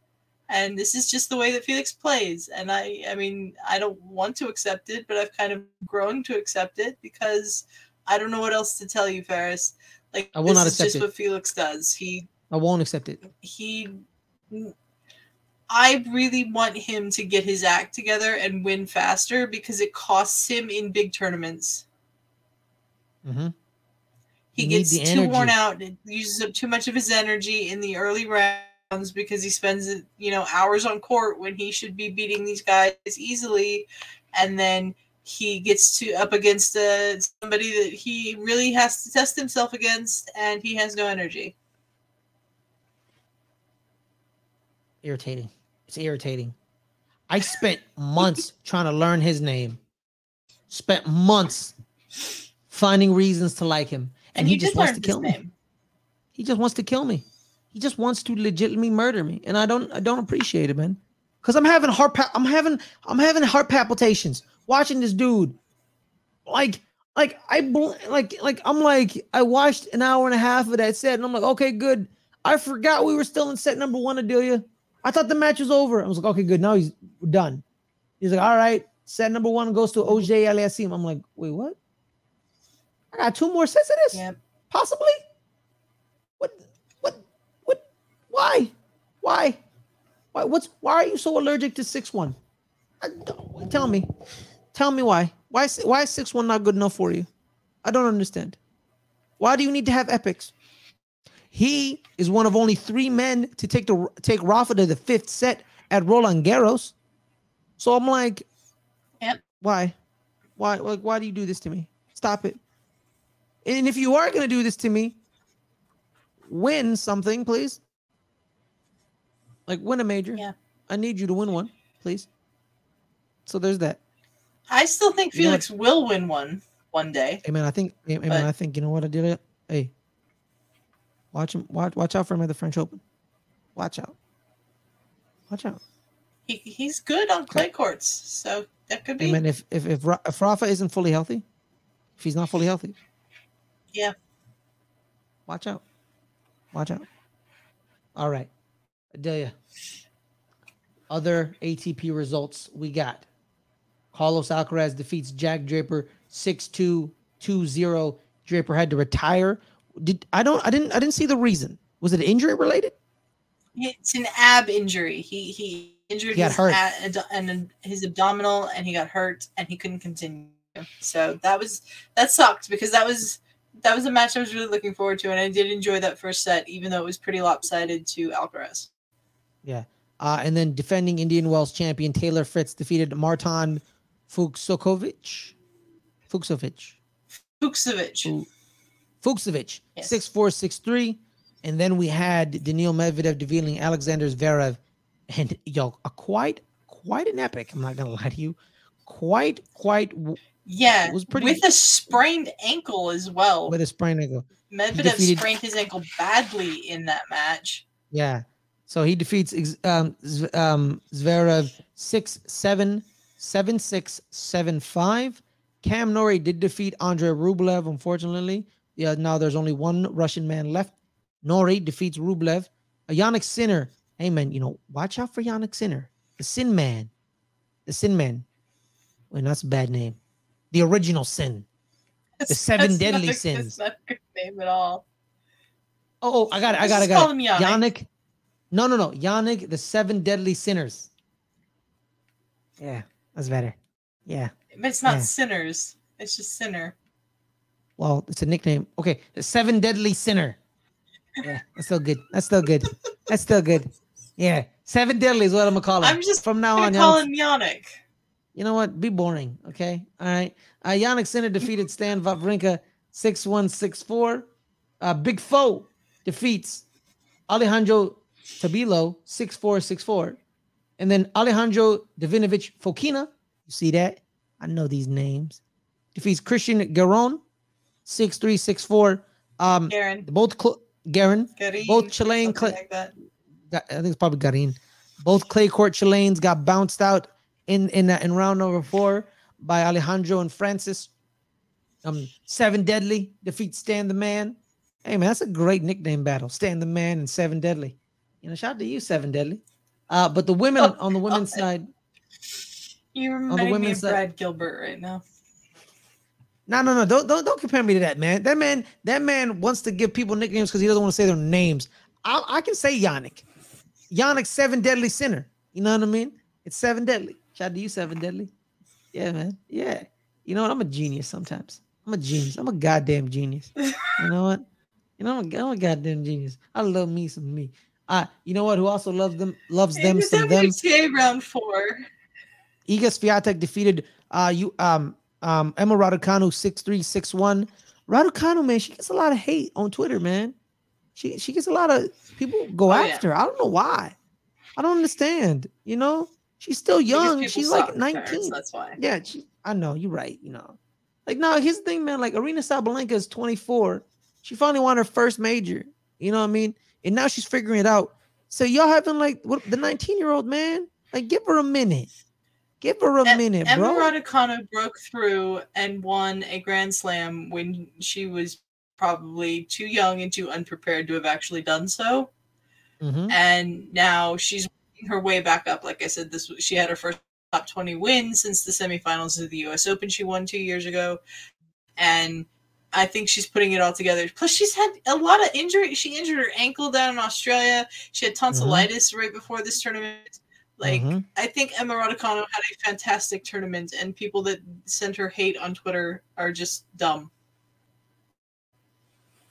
and this is just the way that Felix plays. And I, I mean, I don't want to accept it, but I've kind of grown to accept it because I don't know what else to tell you, Fares. Like I will not accept just it. what Felix does. He I won't accept it. he I really want him to get his act together and win faster because it costs him in big tournaments. hmm He You gets too worn out, it uses up too much of his energy in the early rounds because he spends you know hours on court when he should be beating these guys easily and then he gets to up against uh, somebody that he really has to test himself against and he has no energy. Irritating. It's irritating. I spent months [LAUGHS] trying to learn his name. Spent months finding reasons to like him, and, And, he just wants to kill me. He just wants to kill me. He just wants to legitimately murder me, and I don't. I don't appreciate it, man. Because I'm having heart. Pa- I'm having. I'm having heart palpitations watching this dude. Like, like I like, like I'm like I watched an hour and a half of that set, and I'm like, okay, good. I forgot we were still in set number one, Adelia. I thought the match was over. I was like, okay, good. Now he's done. He's like, all right, set number one goes to Auger Aliassime. I'm like, wait, what? I got two more sets of this Yep. possibly what what what why why why what's why are you so allergic to six one tell me tell me why why is- why is six one not good enough for you i don't understand why do you need to have epics he is one of only three men to take the take rafa to the fifth set at roland garros so i'm like Yep. why why like why do you do this to me stop it and if you are going to do this to me, win something, please. Like win a major. Yeah. I need you to win one, please. So there's that. I still think You know- Felix will win one one day. Hey man, I think hey, man, I think you know what I did it. Hey. Watch him watch watch out for him at the French Open. Watch out. Watch out. He, he's good on clay courts, so that could be. Hey man, if if if, Ra- if Rafa isn't fully healthy, if he's not fully healthy, Yeah. watch out. Watch out. All right. Adelia. Other ATP results we got. Carlos Alcaraz defeats Jack Draper 6-2, 2-0. Draper had to retire. Did I don't I didn't I didn't see the reason. Was it injury related? It's an ab injury. He he injured He got his hurt. ad- and his abdominal, and he got hurt, and he couldn't continue. So that was that sucked because that was that was a match I was really looking forward to, and I did enjoy that first set, even though it was pretty lopsided to Alcaraz. Yeah. Uh, and then defending Indian Wells champion Taylor Fritz defeated Martin Fucsovics. Fucsovics. Fucsovics. Fu- Fucsovics. Yes. Six four six three. And then we had Daniil Medvedev defeating Alexander Zverev. And yo, a quite quite an epic. I'm not gonna lie to you. quite quite Yeah, was pretty- with a sprained ankle as well. with a sprained ankle. Medvedev defeated- sprained his ankle badly in that match. Yeah. So he defeats um, um, Zverev 6 7 7 6 7 5. Cam Norrie did defeat Andre Rublev, unfortunately. Yeah, now there's only one Russian man left. Norrie defeats Rublev. A Jannik Sinner. Hey, man, you know, watch out for Jannik Sinner. The Sin Man. The Sin Man. Wait, that's a bad name. The original sin. That's- seven that's deadly not a- sins. That's not a good name at all. Oh, oh, I got it. I got it. I just got call it. him Jannik. Jannik. No, no, no. Jannik, the seven deadly sinners. Yeah, that's better. Yeah. But it's not Yeah. sinners. It's just sinner. Well, it's a nickname. Okay, the seven deadly sinner. Yeah, that's still good. That's still good. That's still good. Yeah, seven deadly is what I'm gonna call him. I'm just from now on. gonna call Jannik- him Jannik. you know what? Be boring. Okay. All right. Uh, Jannik Sinner defeated Stan Wawrinka 6 1 6 4. Uh, Big Foe defeats Alejandro Tabilo 6 4 6 4. And then Alejandro Davidovich Fokina, you see that? I know these names. Defeats Cristian Garon 6 3 6 4. Um, Garen. both cl- Garin, Garin, both Chilean cl- like that. I think it's probably Garin. Both clay court Chileans got bounced out in in uh, in round number four by Alejandro and Frances. Um, Seven Deadly defeat Stan the Man. Hey man, that's a great nickname battle. Stan the Man and Seven Deadly. You know, shout out to you, Seven Deadly. Uh, but the women Oh, on the women's God. side, You remind me women's of side- Brad Gilbert right now. no, no, no, don't don't don't compare me to that man. That man, that man wants to give people nicknames because he doesn't want to say their names. I, I can say Jannik. Jannik Seven Deadly Sinner. You know what I mean? It's Seven Deadly. Shout out to you, Seven Deadly. Yeah, man. Yeah. You know what? I'm a genius sometimes. I'm a genius. I'm a goddamn genius. You know what? You know, I'm a, I'm a goddamn genius. I love me some me. Uh, you know what? Who also loves them, loves them In some them. WTA round four. Iga Swiatek defeated uh you um um Emma Raducanu 6361. Raducanu, man, she gets a lot of hate on Twitter, man. She she gets a lot of people go Oh, after. her. I don't know why. I don't understand. You know, she's still young. She's like 19. That's why. Yeah, she, I know you're right. You know, like no, here's the thing, man. Like Aryna Sabalenka is 24. She finally won her first major. You know what I mean? And now she's figuring it out. So y'all having like what the 19 year old man? Like, give her a minute. Give her a E- minute, Emma bro. Raducanu broke through and won a Grand Slam when she was probably too young and too unprepared to have actually done so. Mhm. And now she's her way back up. Like I said, this was- she had her first top 20 win since the semifinals of the US Open she won two years ago. And I think she's putting it all together. Plus, she's had a lot of injury. She injured her ankle down in Australia. She had tonsillitis right before this tournament. Like, Mhm. I think Emma Raducanu had a fantastic tournament, and people that send her hate on Twitter are just dumb.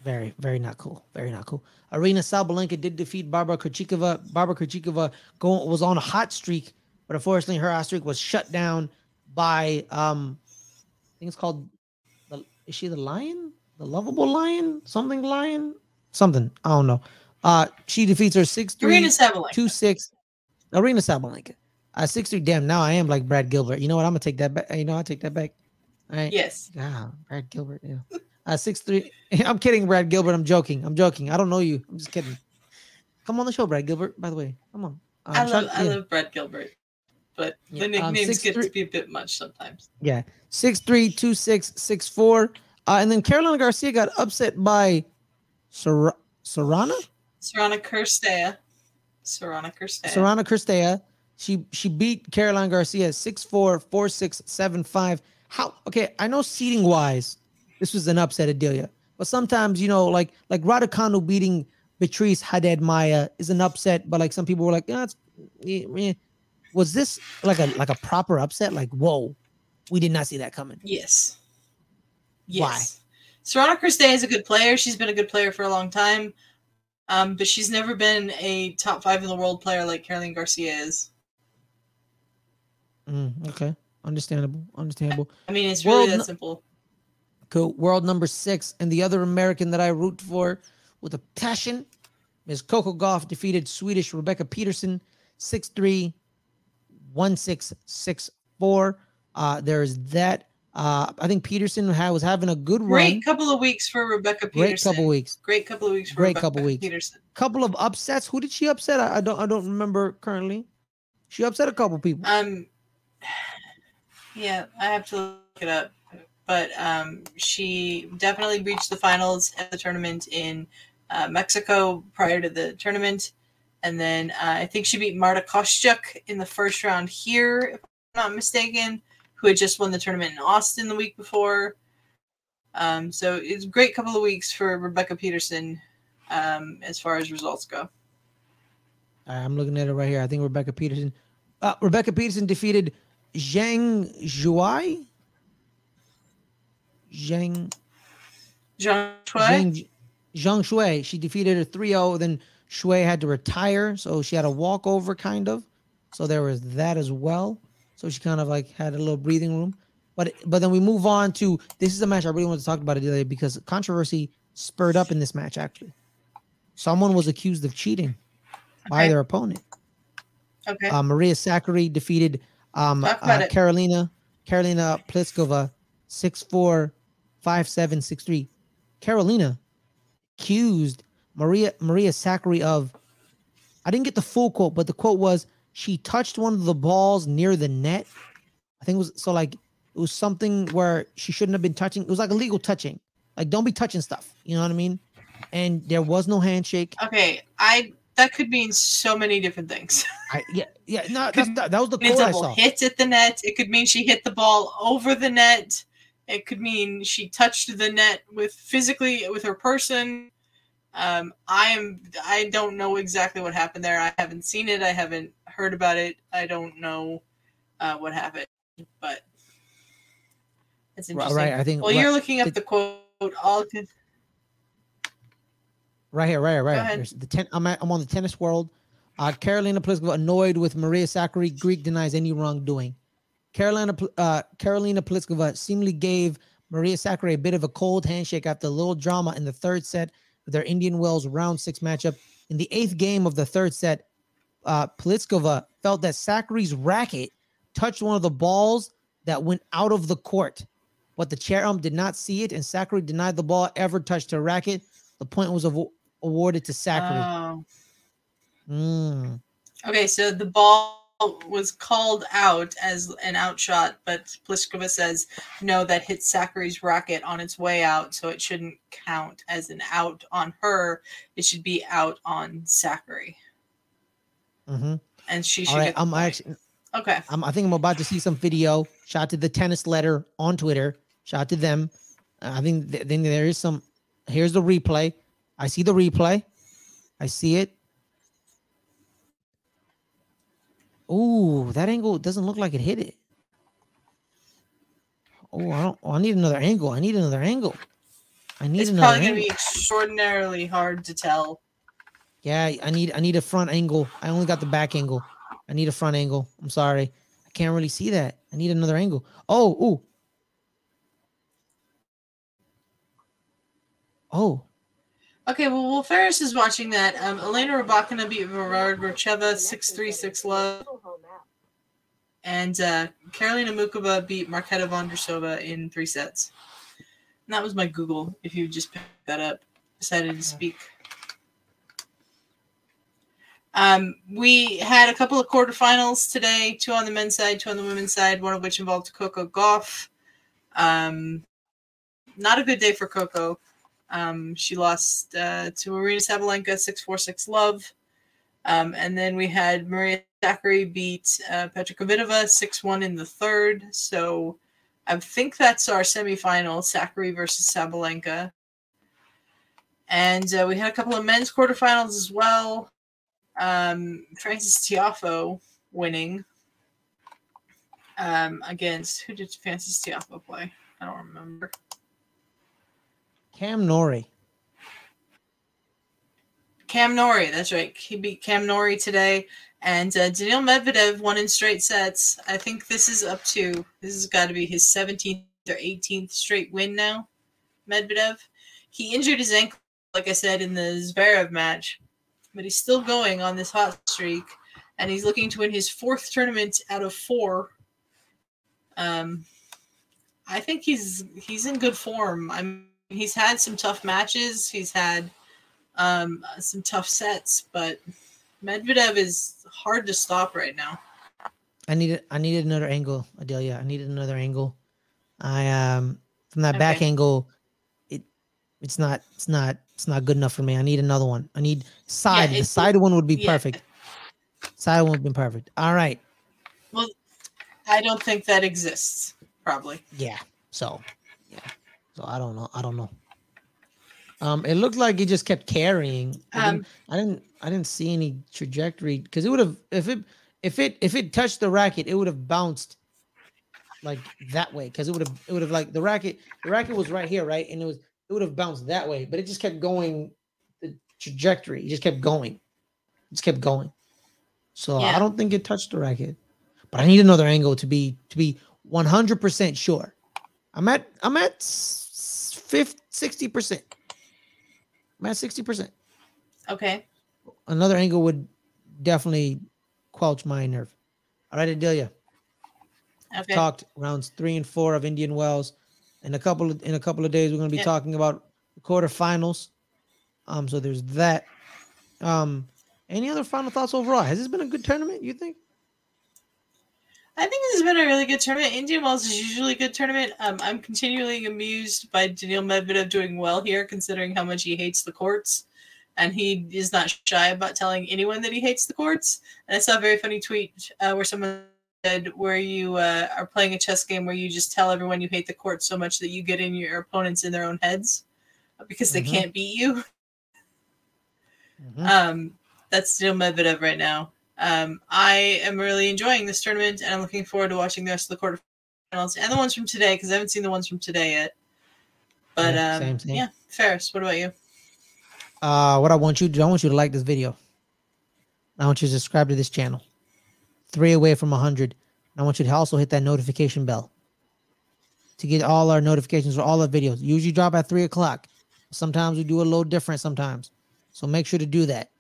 Very, very not cool. Very not cool. Aryna Sabalenka did defeat Barbara Krejcikova. Barbara Krejcikova go, was on a hot streak, but unfortunately her hot streak was shut down by um I think it's called is she the lion? The lovable lion? Something lion? Something. I don't know. Uh she defeats her 6 3 Aryna 3 Sabalenka. 2 6. Aryna Sabalenka. Uh 6 3. Damn, now I am like Brad Gilbert. You know what? I'm gonna take that back. You know, I take that back. All right. Yes. Ah, Brad Gilbert. Yeah. Uh, six three. [LAUGHS] I'm kidding, Brad Gilbert. I'm joking. I'm joking. I don't know you. I'm just kidding. Come on the show, Brad Gilbert. By the way, come on. Uh, I I'm love I yeah. love Brad Gilbert, but Yeah, the um, nicknames six get three- to be a bit much sometimes. Yeah, six three two six six four. Uh, and then Caroline Garcia got upset by Sor- Sorana. Sorana Cirstea. Sorana Cirstea. Sorana Cristea. She she beat Caroline Garcia 6-4, 4-6, 7-5. How okay, I know seating wise, this was an upset Adelia. But sometimes, you know, like like Raducanu beating Beatriz Haddad Maia is an upset, but like some people were like, yeah, it's, eh." Was this like a like a proper upset? Like, whoa, we did not see that coming. Yes. Why? Yes. Sorana Cirstea is a good player. She's been a good player for a long time. Um, but she's never been a top five in the world player like Caroline Garcia is. Mm, okay, understandable, understandable. I mean, it's World really that nu- simple. Cool. World number six, and the other American that I root for with a passion is Coco Gauff defeated Swedish Rebecca Peterson 6 3 1 6 6 4. Uh, there's that. Uh, I think Peterson was having a good Great run. couple of weeks for Rebecca Peterson. Great couple weeks. Great couple of weeks for Great Rebecca couple weeks. Peterson. Couple of upsets. Who did she upset? I, I don't. I don't remember currently. She upset a couple people. Um, [SIGHS] yeah, I have to look it up, but um, she definitely reached the finals at the tournament in uh, Mexico prior to the tournament, and then uh, I think she beat Marta Kostyuk in the first round here, if I'm not mistaken, who had just won the tournament in Austin the week before. Um, so it's a great couple of weeks for Rebecca Peterson um, as far as results go. I'm looking at it right here. I think Rebecca Peterson. Uh, Rebecca Peterson defeated Zhang Shuai. Zhang Zhang Shuai? Zhang Zhang Shuai. She defeated her 3-0. Then Shuai had to retire, so she had a walkover kind of. So there was that as well. So she kind of like had a little breathing room. But but then we move on to this is a match I really wanted to talk about it today because controversy spurred up in this match actually. Someone was accused of cheating by Okay. their opponent. Okay. Uh, Maria Sakkari defeated um, uh. Karolina Karolina Pliskova 6'4", 5'7", 6'3". Karolina accused Maria Maria Sakkari of I didn't get the full quote, but the quote was she touched one of the balls near the net. I think it was so like it was something where she shouldn't have been touching. It was like illegal touching. Like don't be touching stuff. You know what I mean? And there was no handshake. Okay, I that could mean so many different things. I yeah yeah no that's, that, that was the quote I saw. hit at the net. It could mean she hit the ball over the net. It could mean she touched the net with physically with her person. Um, I am. I don't know exactly what happened there. I haven't seen it. I haven't heard about it. I don't know uh, what happened, but it's interesting. right, I think Well, right- you're looking up the- the quote. All Right here, right here, right here. The ten, I'm, at, I'm on the tennis world. Uh, Karolina Pliskova annoyed with Maria Sakkari. Greek denies any wrongdoing. Karolina uh, Karolina Pliskova seemingly gave Maria Sakkari a bit of a cold handshake after a little drama in the third set their Indian Wells round six matchup. In the eighth game of the third set, uh, Pliskova felt that Sakkari's racket touched one of the balls that went out of the court, but the chair ump did not see it, and Sakkari denied the ball ever touched her racket. The point was avo- awarded to Sakkari. Oh. Mm. Okay, so the ball was called out as an outshot, but Pliskova says no, that hit Sakkari's racket on its way out, so it shouldn't count as an out on her. It should be out on Sakkari, hmm and she should. All right, get I'm point. actually, okay. I'm, I think I'm about to see some video. Shout out to the tennis letter on Twitter. Shout out to them. I think th- then there is some. Here's the replay. I see the replay. I see it. Ooh, that angle doesn't look like it hit it. Oh, I don't. Oh, I need another angle. I need another angle. I need It's another It's probably going to be extraordinarily hard to tell. Yeah, I need I need a front angle. I only got the back angle. I need a front angle. I'm sorry. I can't really see that. I need another angle. Oh, ooh. Oh, Okay, well, while Fares is watching that, um, Elena Rybakina beat Varvara Gracheva 6-3, 6-love. And uh, Karolina Muchova beat Marketa Vondrousova in three sets. And that was my Google, if you just picked that up, decided to speak. Um, we had a couple of quarterfinals today, two on the men's side, two on the women's side, one of which involved Coco Gauff. Um, not a good day for Coco. Um, she lost uh, to Marina Sabalenka 6-4-6 love. Um, and then we had Maria Sakkari beat uh, Petra Kvitova 6-1 in the third. So I think that's our semifinal, Sakkari versus Sabalenka. And uh, we had a couple of men's quarterfinals as well. Um, Frances Tiafoe winning um, against who did Frances Tiafoe play? I don't remember. Cam Norrie. Cam Norrie, that's right. He beat Cam Norrie today. And uh, Daniil Medvedev won in straight sets. I think this is up to, this has got to be his 17th or 18th straight win now. Medvedev. He injured his ankle, like I said, in the Zverev match, but he's still going on this hot streak. And he's looking to win his fourth tournament out of four Um, I think he's he's in good form. I'm he's had some tough matches. He's had um, some tough sets, but Medvedev is hard to stop right now. I needed I needed another angle, Adelia. I needed another angle. I um from that back angle, it it's not it's not it's not good enough for me. I need another one. I need side. the it's- side one would be yeah. perfect. Side one would be perfect. All right. Well, I don't think that exists. Probably. Yeah. So yeah. So I don't know. I don't know. Um, it looked like he just kept carrying. Didn't- Um, I didn't I didn't see any trajectory because it would have if it if it if it touched the racket, it would have bounced like that way because it would have it would have like the racket the racket was right here, right? And it was it would have bounced that way, but it just kept going the trajectory. It just kept going. It just kept going. So I don't think it touched the racket. But I need another angle to be to be 100% sure. I'm at I'm at 50 60%. I'm 60%. okay. Another angle would definitely quelch my nerve. All right, Adelia. Okay. Talked rounds three and four of Indian Wells. In a couple of in a couple of days, we're gonna be Yeah. talking about the quarterfinals. Um, so there's that. Um, any other final thoughts overall? Has this been a good tournament? You think? I think this has been a really good tournament. Indian Wells is usually a good tournament. Um, I'm continually amused by Daniil Medvedev doing well here, considering how much he hates the courts, and he is not shy about telling anyone that he hates the courts. And I saw a very funny tweet uh, where someone said, "Where you uh, are playing a chess game where you just tell everyone you hate the courts so much that you get in your opponents in their own heads because they Mhm. can't beat you." Mhm. Um, that's Daniil Medvedev right now. Um, I am really enjoying this tournament, and I'm looking forward to watching the rest of the quarterfinals and the ones from today because I haven't seen the ones from today yet. But Yeah, um, same, same. yeah, Fares, what about you? Uh, what I want you to do, I want you to like this video. I want you to subscribe to this channel. Three away from 100. I want you to also hit that notification bell to get all our notifications for all our videos. Usually drop at 3 o'clock. Sometimes we do a little different sometimes. So make sure to do that.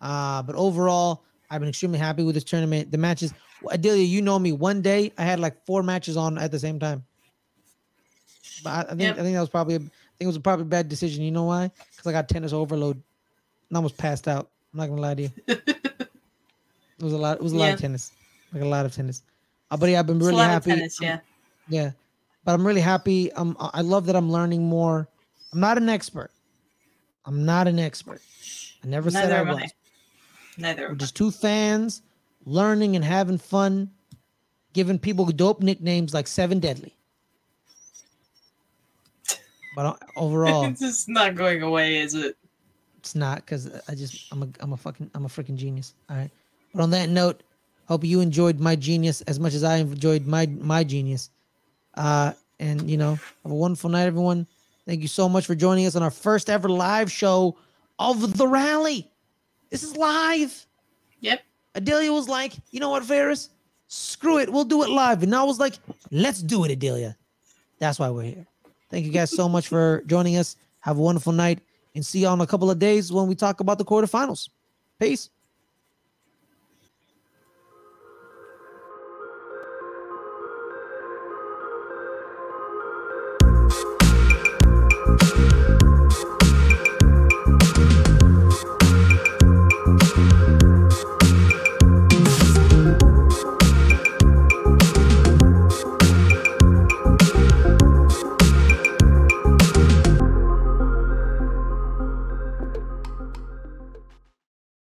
Uh, but overall, I've been extremely happy with this tournament. The matches, Adelia, you know me. One day I had like four matches on at the same time. But I, I think Yep. I think that was probably a, I think it was a probably a bad decision. You know why? Because I got tennis overload and I almost passed out. I'm not gonna lie to you. [LAUGHS] it was a lot. It was a lot of tennis, like a lot of tennis. Uh, but yeah, I've been really a lot happy. of tennis, I'm- yeah. yeah, but I'm really happy. Um, I love that I'm learning more. I'm not an expert. I'm not an expert. I never said I was. I. Neither. We're just two fans learning and having fun, giving people dope nicknames like Seven Deadly. But overall, [LAUGHS] it's just not going away, is it? it's not because I just I'm a I'm a fucking I'm a freaking genius. All right. But on that note, hope you enjoyed my genius as much as I enjoyed my my genius. Uh, and you know, have a wonderful night, everyone. Thank you so much for joining us on our first ever live show of the rally. This is live. Yep. Adelia was like, you know what, Fares? Screw it, we'll do it live. And I was like, let's do it, Adelia. That's why we're here. Thank you guys so much for joining us. Have a wonderful night and see you on a couple of days when we talk about the quarterfinals. Peace.